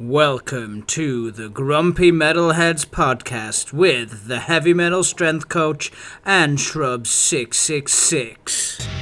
Welcome to the Grumpy Metalheads podcast with the heavy metal strength coach and Shrub 666.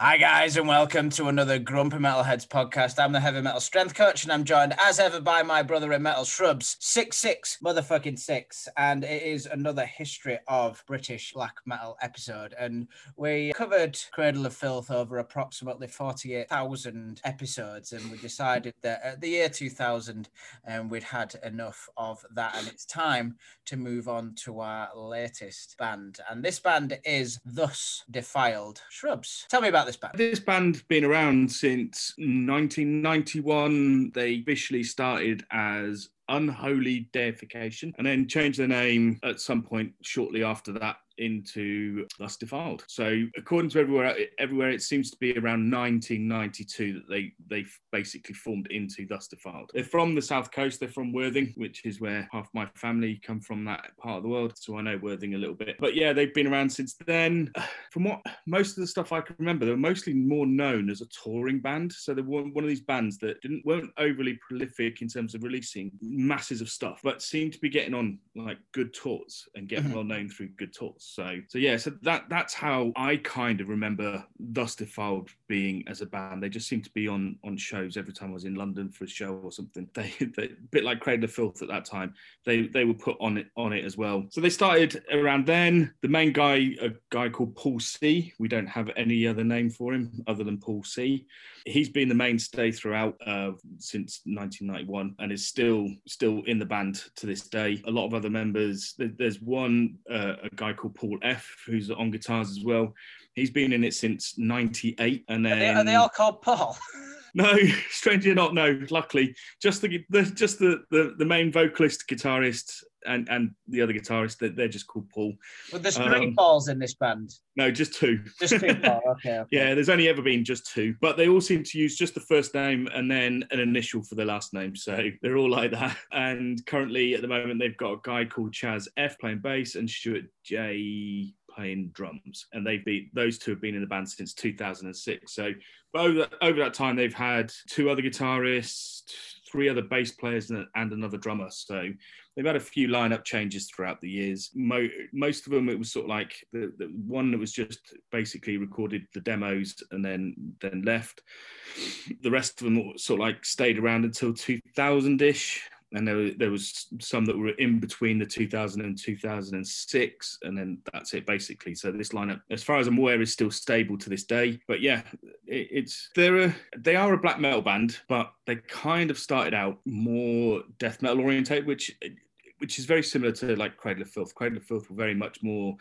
Hi, guys, and welcome to another Grumpy Metalheads podcast. I'm the heavy metal strength coach, and I'm joined as ever by my brother in metal, Shrubs, six six motherfucking six, and it is another history of British black metal episode. And we covered Cradle of Filth over approximately forty-eight thousand episodes, and we decided that at the year two thousand, um, we'd had enough of that, and it's time to move on to our latest band. And this band is Thus Defiled. Shrubs, tell me about this band. This band been around since 1991. They officially started as Unholy Deification and then changed their name at some point shortly after that into Thus Defiled. So according to everywhere, everywhere it seems to be around 1992 that they they basically formed into Thus Defiled. They're from the south coast. They're from Worthing, which is where half my family come from that part of the world. So I know Worthing a little bit. But yeah, they've been around since then. From what most of the stuff I can remember, they were mostly more known as a touring band. So they were one of these bands that didn't weren't overly prolific in terms of releasing masses of stuff, but seemed to be getting on like good tours and getting mm-hmm. well known through good tours. So, so yeah, so that that's how I kind of remember Thus Defiled being as a band. They just seemed to be on on shows every time I was in London for a show or something. They, they a bit like Cradle of Filth at that time. They they were put on it on it as well. So they started around then. The main guy, a guy called Paul C. We don't have any other name for him other than Paul C. He's been the mainstay throughout uh, since 1991 and is still still in the band to this day. A lot of other members. There's one uh, a guy called Paul F, who's on guitars as well. He's been in it since '98, and then are they, are they all called Paul? No, strangely not. No, luckily, just the, the just the, the the main vocalist, guitarist, and and the other guitarist. They're, they're just called Paul. But there's three um, Pauls in this band. No, just two. Just two Paul. Okay, okay. yeah, there's only ever been just two, but they all seem to use just the first name and then an initial for the last name. So they're all like that. And currently, at the moment, they've got a guy called Chaz F playing bass and Stuart J playing drums, and they've been those two have been in the band since 2006. So over over that time, they've had two other guitarists, three other bass players, and, and another drummer. So they've had a few lineup changes throughout the years. Mo- most of them, it was sort of like the, the one that was just basically recorded the demos and then then left. The rest of them sort of like stayed around until 2000 ish and there, there was some that were in between the 2000 and 2006 and then that's it basically. So this lineup as far as i'm aware is still stable to this day. But yeah it, it's they're a, they are a black metal band but they kind of started out more death metal oriented which which is very similar to like cradle of filth. Cradle of filth were very much more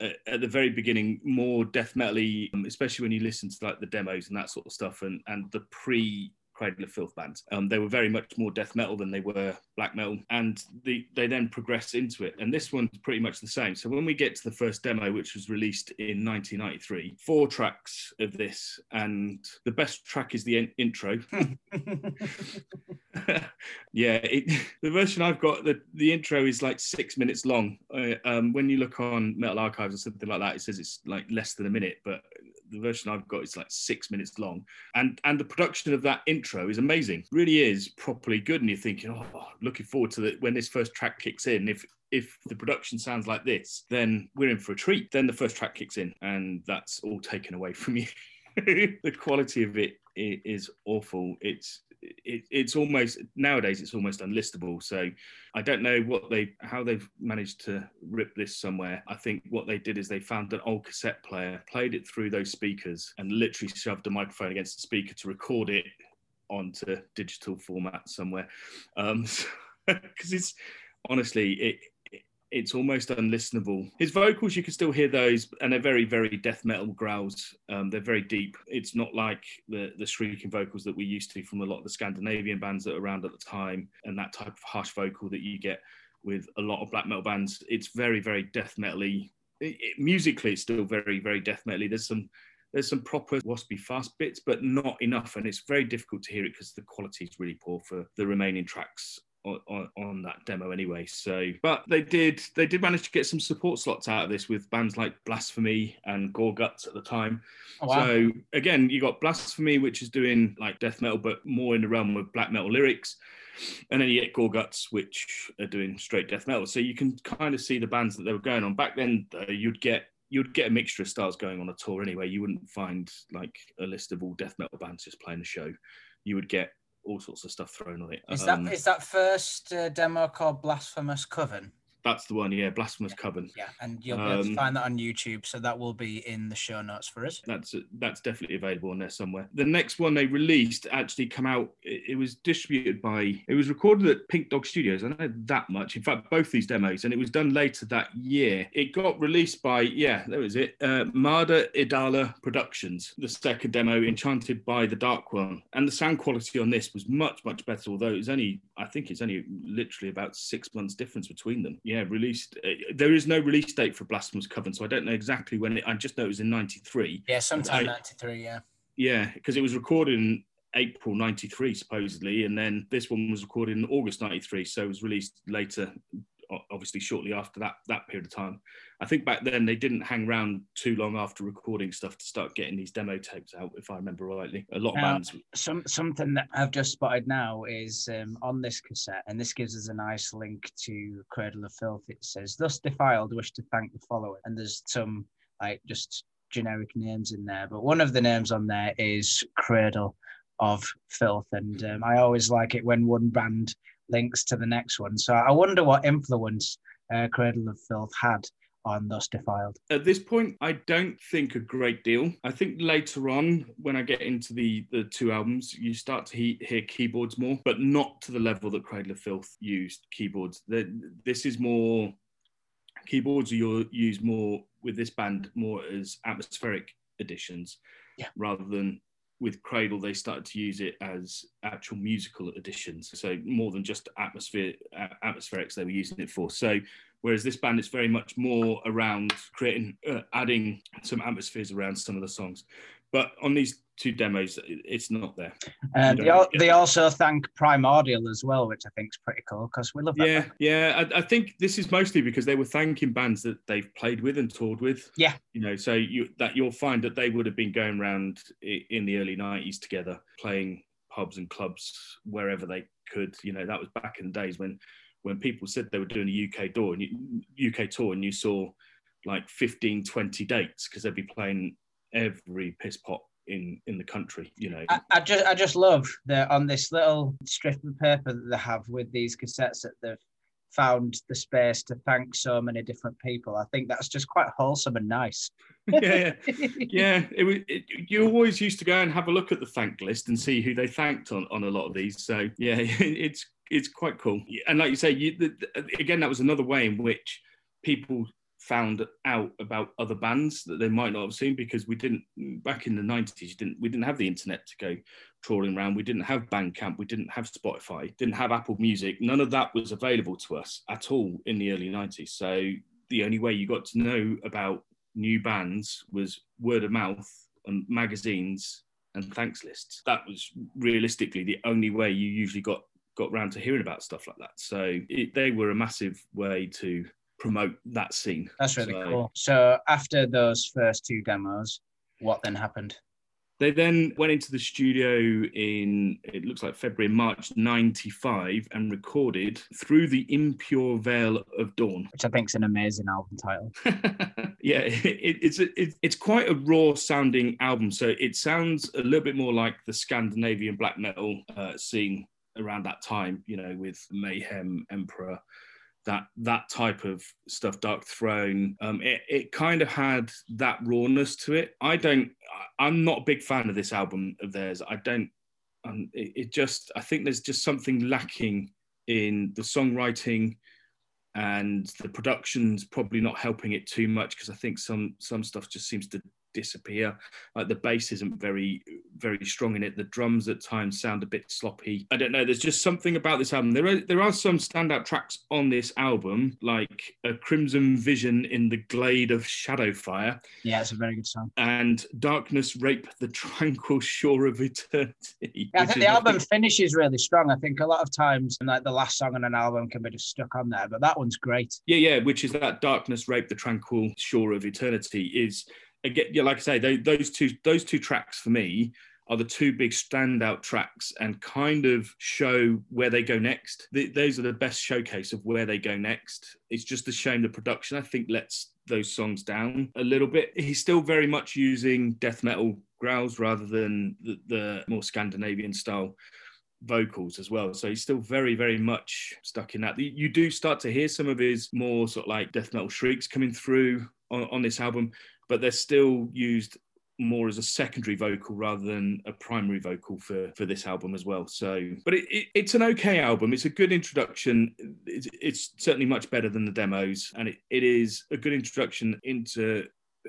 at the very beginning more death metal um, especially when you listen to like the demos and that sort of stuff and and the pre Cradle of Filth bands. Um, they were very much more death metal than they were black metal, and the, they then progressed into it. And this one's pretty much the same. So when we get to the first demo, which was released in 1993, four tracks of this, and the best track is the in- intro. yeah, it, the version I've got, the, the intro is like six minutes long. Uh, um, when you look on Metal Archives or something like that, it says it's like less than a minute, but the version I've got is like six minutes long, and and the production of that intro is amazing. Really is properly good, and you're thinking, oh, looking forward to the when this first track kicks in. If if the production sounds like this, then we're in for a treat. Then the first track kicks in, and that's all taken away from you. the quality of it is awful. It's it, it's almost nowadays it's almost unlistable. So I don't know what they how they've managed to rip this somewhere. I think what they did is they found an old cassette player, played it through those speakers, and literally shoved a microphone against the speaker to record it onto digital format somewhere. Um, because it's honestly it it's almost unlistenable. His vocals, you can still hear those, and they're very, very death metal growls. Um, they're very deep. It's not like the the shrieking vocals that we used to from a lot of the Scandinavian bands that were around at the time, and that type of harsh vocal that you get with a lot of black metal bands. It's very, very death metally. Musically, it's still very, very death metally. There's some there's some proper waspy fast bits, but not enough, and it's very difficult to hear it because the quality is really poor for the remaining tracks on, on, that demo anyway. So, but they did they did manage to get some support slots out of this with bands like Blasphemy and Gorguts at the time. Oh, wow. So again, you got Blasphemy, which is doing like death metal, but more in the realm of black metal lyrics. And then you get Gorguts, which are doing straight death metal. So you can kind of see the bands that they were going on. Back then, though, you'd get you'd get a mixture of styles going on a tour anyway. You wouldn't find like a list of all death metal bands just playing the show. You would get all sorts of stuff thrown on it. Is um, that is that first uh, demo called Blasphemous Coven? That's the one, yeah, Blasphemous Coven. Yeah, and you'll be able to um, find that on YouTube, so that will be in the show notes for us. That's that's definitely available on there somewhere. The next one they released actually come out. It, it was distributed by. It was recorded at Pink Dog Studios. I know that much. In fact, both these demos, and it was done later that year. It got released by yeah, that was it. Uh, Marda Idala Productions. The second demo, Enchanted by the Dark One, and the sound quality on this was much much better. Although it's only, I think it's only literally about six months difference between them. Yeah, released. Uh, there is no release date for Blasphemous Coven, so I don't know exactly when. It, I just know it was in '93. Yeah, sometime '93. Yeah. Yeah, because it was recorded in April '93 supposedly, and then this one was recorded in August '93, so it was released later obviously shortly after that that period of time. I think back then they didn't hang around too long after recording stuff to start getting these demo tapes out, if I remember rightly. A lot of bands. Some something that I've just spotted now is um, on this cassette, and this gives us a nice link to Cradle of Filth. It says, "Thus defiled, wish to thank the following," and there's some like just generic names in there, but one of the names on there is Cradle of Filth, and um, I always like it when one band links to the next one. So I wonder what influence uh, Cradle of Filth had on Thus Defiled. At this point, I don't think a great deal. I think later on, when I get into the the two albums, you start to he- hear keyboards more, but not to the level that Cradle of Filth used keyboards. The, this is more keyboards are used more with this band more as atmospheric additions yeah. rather than with Cradle, they started to use it as actual musical additions. So more than just atmosphere atmospherics, they were using it for. So whereas this band is very much more around creating, uh, adding some atmospheres around some of the songs. But on these two demos, it's not there. Uh, they, they also thank Primordial as well, which I think is pretty cool because we love that. Yeah, yeah. I, I, think this is mostly because they were thanking bands that they've played with and toured with. Yeah, you know, so you that you'll find that they would have been going around in the early '90s together, playing pubs and clubs wherever they could. You know, that was back in the days when when people said they were doing a UK tour and you, UK tour, and you saw like 15, 20 dates because they'd be playing every piss pot in in the country you know. I, I, just i just love that on this little strip of paper that they have with these cassettes that they've found the space to thank so many different people. I think that's just quite wholesome and nice. Yeah yeah, it, it, you always used to go and have a look at the thank list and see who they thanked on on a lot of these so yeah it's it's quite cool. And like you say you the, again that was another way in which people found out about other bands that they might not have seen because we didn't back in the 90s didn't we didn't have the internet to go trawling around. We didn't have bandcamp. We didn't have spotify. Didn't have apple music. None of that was available to us at all in the early 90s so the only way you got to know about new bands was word of mouth and magazines and thanks lists. That was realistically the only way you usually got got round to hearing about stuff like that so it, they were a massive way to promote that scene. That's really so, cool. So after those first two demos, what then happened? They then went into the studio in it looks like February, March '95, and recorded through the impure veil of dawn, which I think is an amazing album title. yeah, it, it's a, it, it's quite a raw sounding album, so it sounds a little bit more like the Scandinavian black metal uh, scene around that time. You know, with Mayhem, Emperor, that that type of stuff Darkthrone um, it, it kind of had that rawness to it i don't i'm not a big fan of this album of theirs i don't um, it, it just i think there's just something lacking in the songwriting and the production's probably not helping it too much because i think some some stuff just seems to disappear. Like the bass isn't very, very strong in it. The drums at times sound a bit sloppy. I don't know. There's just something about this album. There are there are some standout tracks on this album, like a Crimson Vision in the Glade of Shadowfire. Yeah, it's a very good song. And Darkness Rape the Tranquil Shore of Eternity. Yeah, I think the album finishes really strong. I think a lot of times, and like the last song on an album can be just stuck on there, but that one's great. Yeah, yeah, which is that Darkness Rape the Tranquil Shore of Eternity is again, yeah, like I say, they, those two those two tracks for me are the two big standout tracks and kind of show where they go next. The, those are the best showcase of where they go next. It's just a shame the production, I think, lets those songs down a little bit. He's still very much using death metal growls rather than the, the more Scandinavian style vocals as well. So he's still very, very much stuck in that. You do start to hear some of his more sort of like death metal shrieks coming through on, on this album, but they're still used more as a secondary vocal rather than a primary vocal for for this album as well. So but it, it, it's an okay album. It's a good introduction. It's, it's certainly much better than the demos and it, it is a good introduction into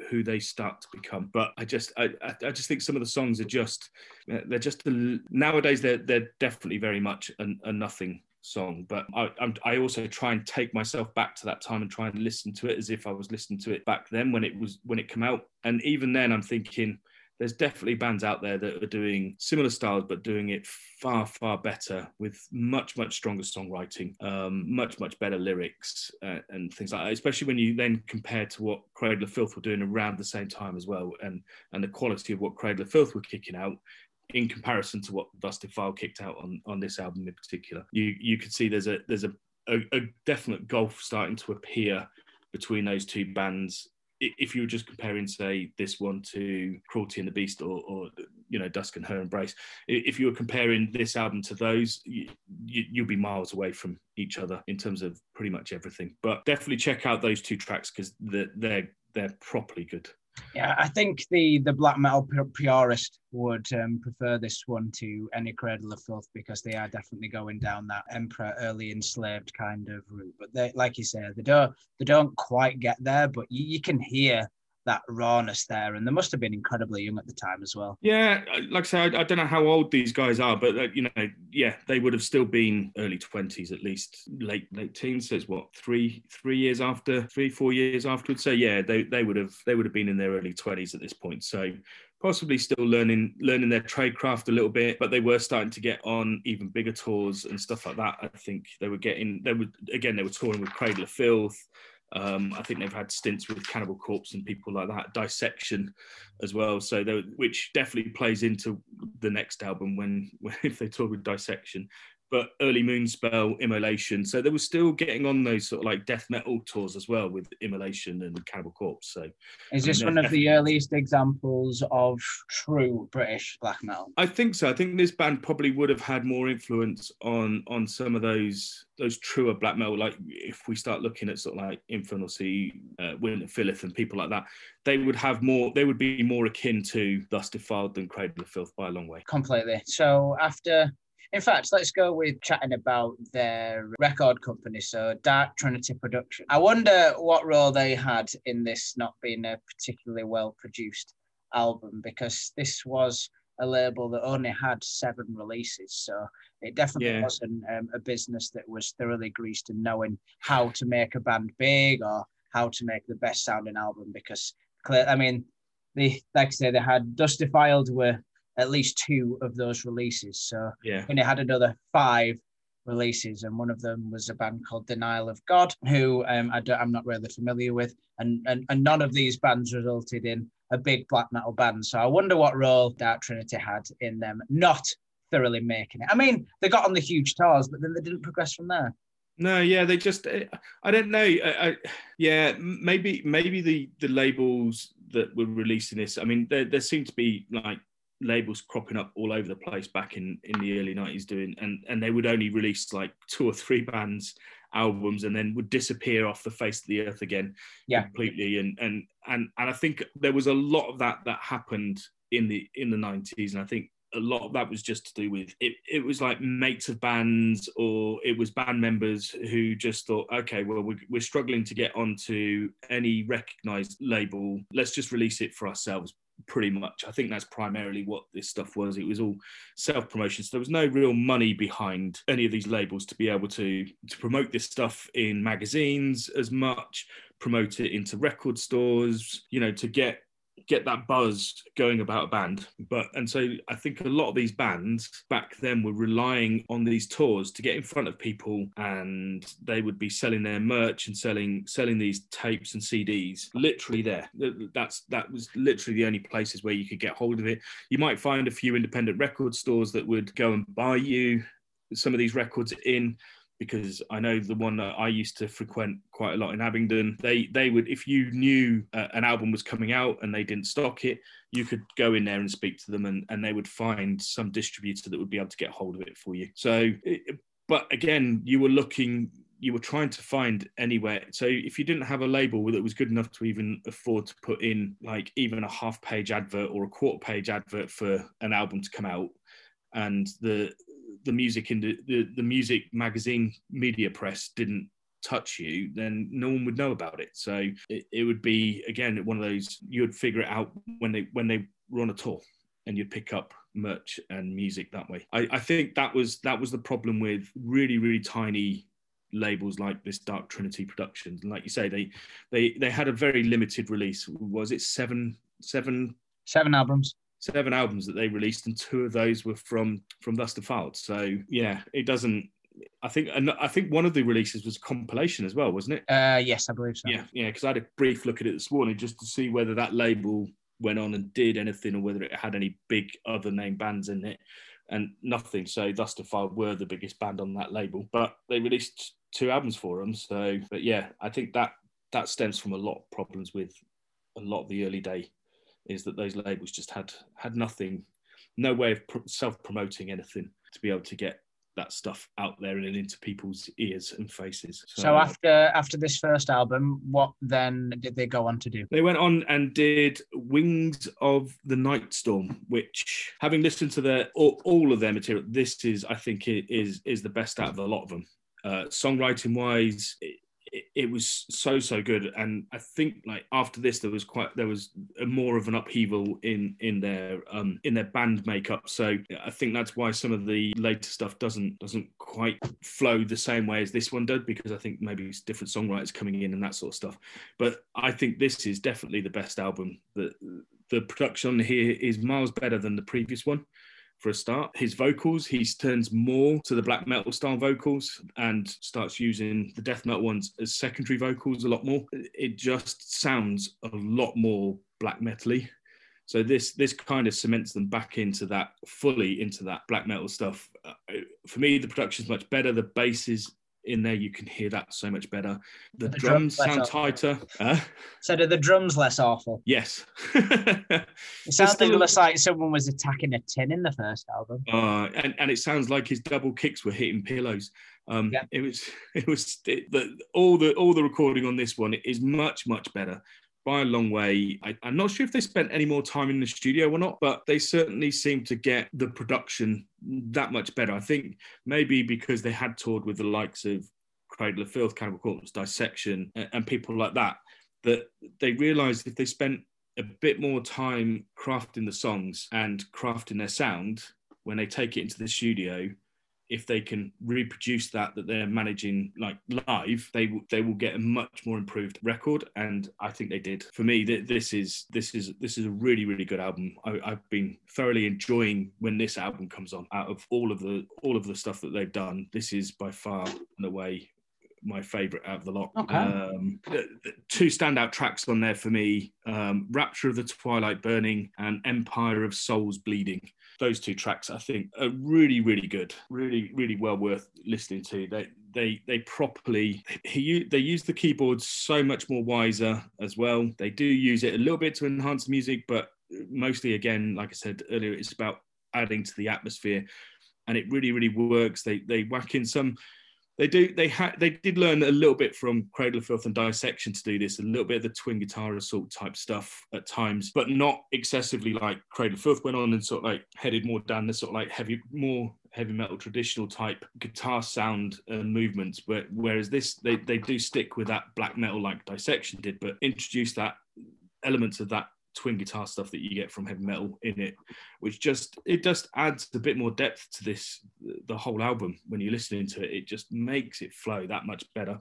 who they start to become. But i just i i just think some of the songs are just they're just nowadays they're they're definitely very much a, a nothing song but I, I also try and take myself back to that time and try and listen to it as if I was listening to it back then when it was when it came out. And even then I'm thinking there's definitely bands out there that are doing similar styles but doing it far far better with much much stronger songwriting um, much much better lyrics uh, and things like that especially when you then compare to what cradle of filth were doing around the same time as well and and the quality of what cradle of filth were kicking out in comparison to what Thus Defiled kicked out on on this album in particular. You you could see there's a there's a, a, a definite gulf starting to appear between those two bands if you were just comparing, say, this one to Cruelty and the Beast or, or, you know, Dusk and Her Embrace, if you were comparing this album to those, you, you, would be miles away from each other in terms of pretty much everything. But definitely check out those two tracks because they're, they're they're properly good. Yeah, I think the the black metal purist would um, prefer this one to any Cradle of Filth because they are definitely going down that emperor early enslaved kind of route. But they, like you say, they don't they don't quite get there, but you, you can hear that rawness there, and they must have been incredibly young at the time as well. Yeah, like I say, I, I don't know how old these guys are, but uh, you know, yeah, they would have still been early twenties at least, late late teens. So it's what three three years after, three four years afterwards. So yeah, they they would have they would have been in their early twenties at this point. So possibly still learning learning their trade craft a little bit, but they were starting to get on even bigger tours and stuff like that. I think they were getting they were again they were touring with Cradle of Filth. Um, I think they've had stints with Cannibal Corpse and people like that, Dissection as well. So, which definitely plays into the next album when, when if they tour with Dissection but early Moonspell, Immolation. So they were still getting on those sort of like death metal tours as well with Immolation and Cannibal Corpse. So is this one of the earliest examples of true British black metal? I think so. I think this band probably would have had more influence on on some of those those truer black metal. Like if we start looking at sort of like Infernal Sea, uh, Winterfylleth, and people like that, they would have more. They would be more akin to Thus Defiled than Cradle of Filth by a long way. Completely. So after in fact, let's go with chatting about their record company, so Dark Trinity Production. I wonder what role they had in this not being a particularly well produced album because this was a label that only had seven releases. So it definitely yeah. wasn't um, a business that was thoroughly greased in knowing how to make a band big or how to make the best sounding album because, I mean, they, like I say, they had Thus Defiled were at least two of those releases. So yeah, and it had another five releases, and one of them was a band called Denial of God, who um, I am not really familiar with, and, and and none of these bands resulted in a big black metal band. So I wonder what role Dark Trinity had in them not thoroughly making it. I mean, they got on the huge tours, but then they didn't progress from there. No, yeah, they just eh, I don't know. I, I, yeah, maybe maybe the the labels that were releasing this. I mean, there there seemed to be like labels cropping up all over the place back in in the early 90s doing and and they would only release like two or three bands albums and then would disappear off the face of the earth again yeah. completely and and and and I think there was a lot of that that happened in the in the 90s and I think a lot of that was just to do with it. It was like mates of bands, or it was band members who just thought, okay, well, we're, we're struggling to get onto any recognized label. Let's just release it for ourselves. Pretty much, I think that's primarily what this stuff was. It was all self promotion. So there was no real money behind any of these labels to be able to to promote this stuff in magazines as much, promote it into record stores. You know, to get get that buzz going about a band. But and so I think a lot of these bands back then were relying on these tours to get in front of people and they would be selling their merch and selling selling these tapes and CDs literally there. That's that was literally the only places where you could get hold of it. You might find a few independent record stores that would go and buy you some of these records in because I know the one that I used to frequent quite a lot in Abingdon. They they would if you knew uh, an album was coming out and they didn't stock it, you could go in there and speak to them, and and they would find some distributor that would be able to get hold of it for you. So, but again, you were looking. You were trying to find anywhere. So if you didn't have a label that was good enough to even afford to put in like even a half page advert or a quarter page advert for an album to come out, and the the music in the, the, the music magazine media press didn't touch you, then no one would know about it. So it, it would be again one of those you would figure it out when they when they were on a tour and you'd pick up merch and music that way. I, I think that was that was the problem with really, really tiny labels like this Dark Trinity Productions. And like you say, they they they had a very limited release. Was it seven seven seven albums? Seven albums that they released, and two of those were from from Thus Defiled. So yeah, it doesn't. I think and I think one of the releases was compilation as well, wasn't it? Uh, yes, I believe so. Yeah, yeah. Because I had a brief look at it this morning just to see whether that label went on and did anything, or whether it had any big other name bands in it, and nothing. So Thus Defiled were the biggest band on that label, but they released two albums for them. So, but yeah, I think that that stems from a lot of problems with a lot of the early day is that those labels just had had nothing, no way of pr- self promoting anything to be able to get that stuff out there and into people's ears and faces. So, so, after after this first album, what then did they go on to do? They went on and did Wings of the Night Storm, which, having listened to their all, all of their material, this is I think it is is the best out of a lot of them. Uh, songwriting wise, it, it, was so so good. And i think like after this there was quite there was more of an upheaval in in their um in their band makeup. So i think that's why some of the later stuff doesn't doesn't quite flow the same way as this one did because i think maybe it's different songwriters coming in and that sort of stuff. But i think this is definitely the best album the the production here is miles better than the previous one for a start. His vocals, he turns more to the black metal style vocals and starts using the death metal ones as secondary vocals a lot more. It just sounds a lot more black metally. So this this kind of cements them back into that fully into that black metal stuff. Uh, for me, the production is much better. The bass is in there, you can hear that so much better. The, the drums, drums sound tighter. Uh, so do the drums less awful? Yes. it sounds still... like someone was attacking a tin in the first album. Uh, and, and it sounds like his double kicks were hitting pillows. Um, yeah. It was it was it, the, all the all the recording on this one is much much better by a long way. I, am not sure if they spent any more time in the studio or not, but they certainly seem to get the production that much better. I think maybe because they had toured with the likes of Cradle of Filth, Cannibal Corpse, Dissection, and, people like that, that they realised if they spent a bit more time crafting the songs and crafting their sound when they take it into the studio, if they can reproduce that that they're managing like live they will they will get a much more improved record and i think they did for me this is this is this is a really really good album I, i've been thoroughly enjoying when this album comes on out of all of the all of the stuff that they've done this is by far and away my favorite out of the lot. Okay. Um, two standout tracks on there for me um, Rapture of the Twilight Burning and Empire of Souls Bleeding those two tracks I think are really really good, really really well worth listening to. They they they properly he they use the keyboards so much more wiser as well. They do use it a little bit to enhance the music, but mostly again, like I said earlier, it's about adding to the atmosphere, and it really really works. They they whack in some They do. They had. They did learn a little bit from Cradle of Filth and Dissection to do this. A little bit of the twin guitar assault type stuff at times, but not excessively like Cradle of Filth went on and sort of like headed more down the sort of like heavy, more heavy metal traditional type guitar sound and movements. But whereas this, they they do stick with that black metal like Dissection did, but introduce that elements of that twin guitar stuff that you get from heavy metal in it, which just it just adds a bit more depth to this the whole album when you're listening to it. It just makes it flow that much better,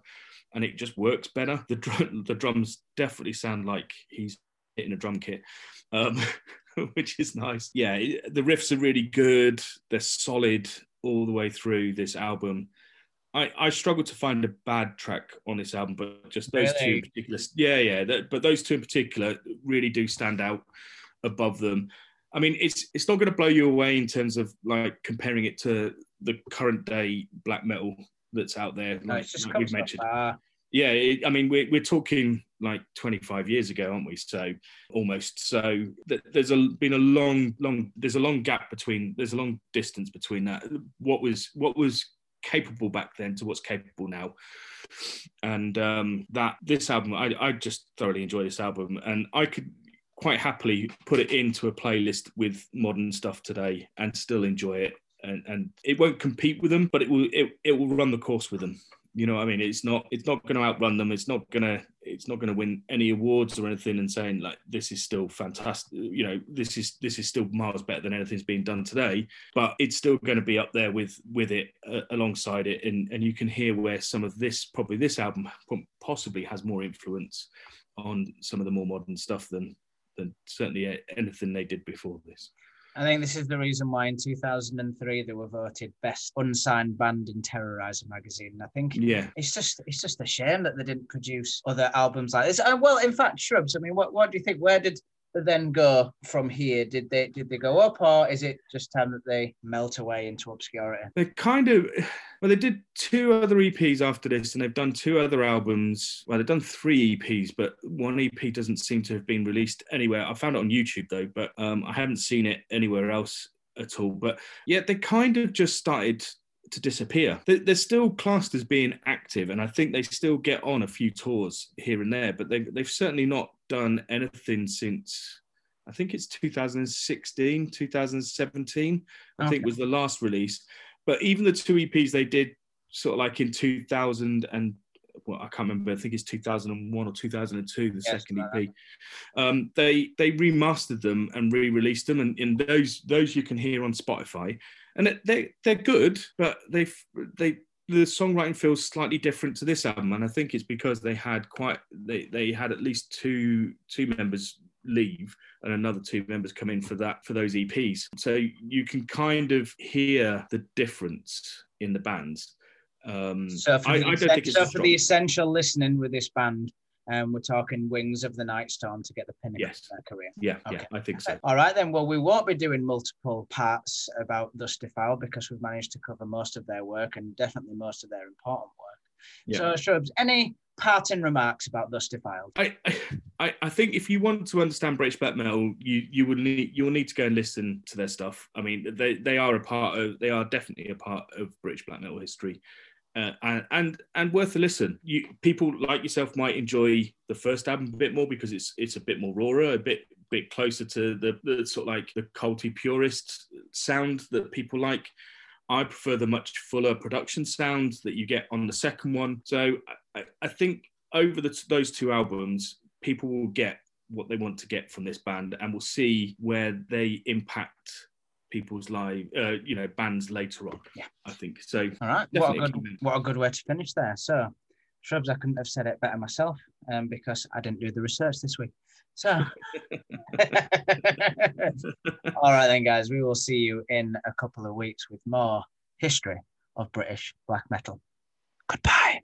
and it just works better. The the drums definitely sound like he's hitting a drum kit. Um, which is nice. Yeah, the riffs are really good. They're solid all the way through this album. I, I struggle to find a bad track on this album, but just those really? two in particular, yeah, yeah. That, but those two in particular really do stand out above them. I mean, it's it's not going to blow you away in terms of like comparing it to the current day black metal that's out there. Like, no, like we've mentioned. Uh... Yeah, it, I mean, we're we're talking like 25 years ago, aren't we? So almost. So th- there's a been a long, long. There's a long gap between. There's a long distance between that. What was what was capable back then to what's capable now. And um, that this album, I, I just thoroughly enjoy this album, and I could quite happily put it into a playlist with modern stuff today and still enjoy it. And, and it won't compete with them, but it will it, it will run the course with them. You know what I mean? It's not it's not going to outrun them. It's not going to it's not going to win any awards or anything. And saying like this is still fantastic. You know this is this is still miles better than anything's being done today. But it's still going to be up there with with it uh, alongside it. And and you can hear where some of this probably this album possibly has more influence on some of the more modern stuff than than certainly anything they did before this. I think this is the reason why in 2003 they were voted best unsigned band in Terrorizer magazine. I think yeah, it's just it's just a shame that they didn't produce other albums like this. Uh, well, in fact, Shrubs. I mean, what what do you think? Where did then go from here? Did they did they go up, or is it just time that they melt away into obscurity? They kind of well, they did two other EPs after this, and they've done two other albums. Well, they've done three EPs, but one EP doesn't seem to have been released anywhere. I found it on YouTube though, but um, I haven't seen it anywhere else at all. But yeah, they kind of just started to disappear. They're still classed as being active, and I think they still get on a few tours here and there, but they've, they've certainly not done anything since I think it's 2016, 2017, I okay. think was the last release. But even the two EPs they did sort of like in 2000 and well, I can't remember. I think it's 2001 or 2002, the yes, second EP. Um, they they remastered them and re-released them, and in those those you can hear on Spotify and they they're good, but they they the songwriting feels slightly different to this album, and I think it's because they had quite they they had at least two two members leave and another two members come in for that for those EPs. So you can kind of hear the difference in the bands. Um, so for, I, the, I so for the essential listening with this band, um, we're talking Wings of the Night Storm to get the pinnacle yes. of their career. Yeah, okay. yeah, I think so. All right, then. Well, we won't be doing multiple parts about Thus Defiled because we've managed to cover most of their work and definitely most of their important work. Yeah. So, Shrubs, any parting remarks about Thus Defiled? I, I, I think if you want to understand British black metal, you you will need you will need to go and listen to their stuff. I mean, they they are a part of they are definitely a part of British black metal history uh, and, and and worth a listen. You people like yourself might enjoy the first album a bit more because it's it's a bit more rawer, a bit bit closer to the, the sort of like the culty purist sound that people like. I prefer the much fuller production sound that you get on the second one. So I, I think over the, those two albums, people will get what they want to get from this band and we'll see where they impact people's live, uh, you know, bands later on. Yeah, I think so. All right, what a good what a good way to finish there. So, Shrubs, I couldn't have said it better myself, um, because I didn't do the research this week. So, all right then, guys, we will see you in a couple of weeks with more history of British black metal. Goodbye.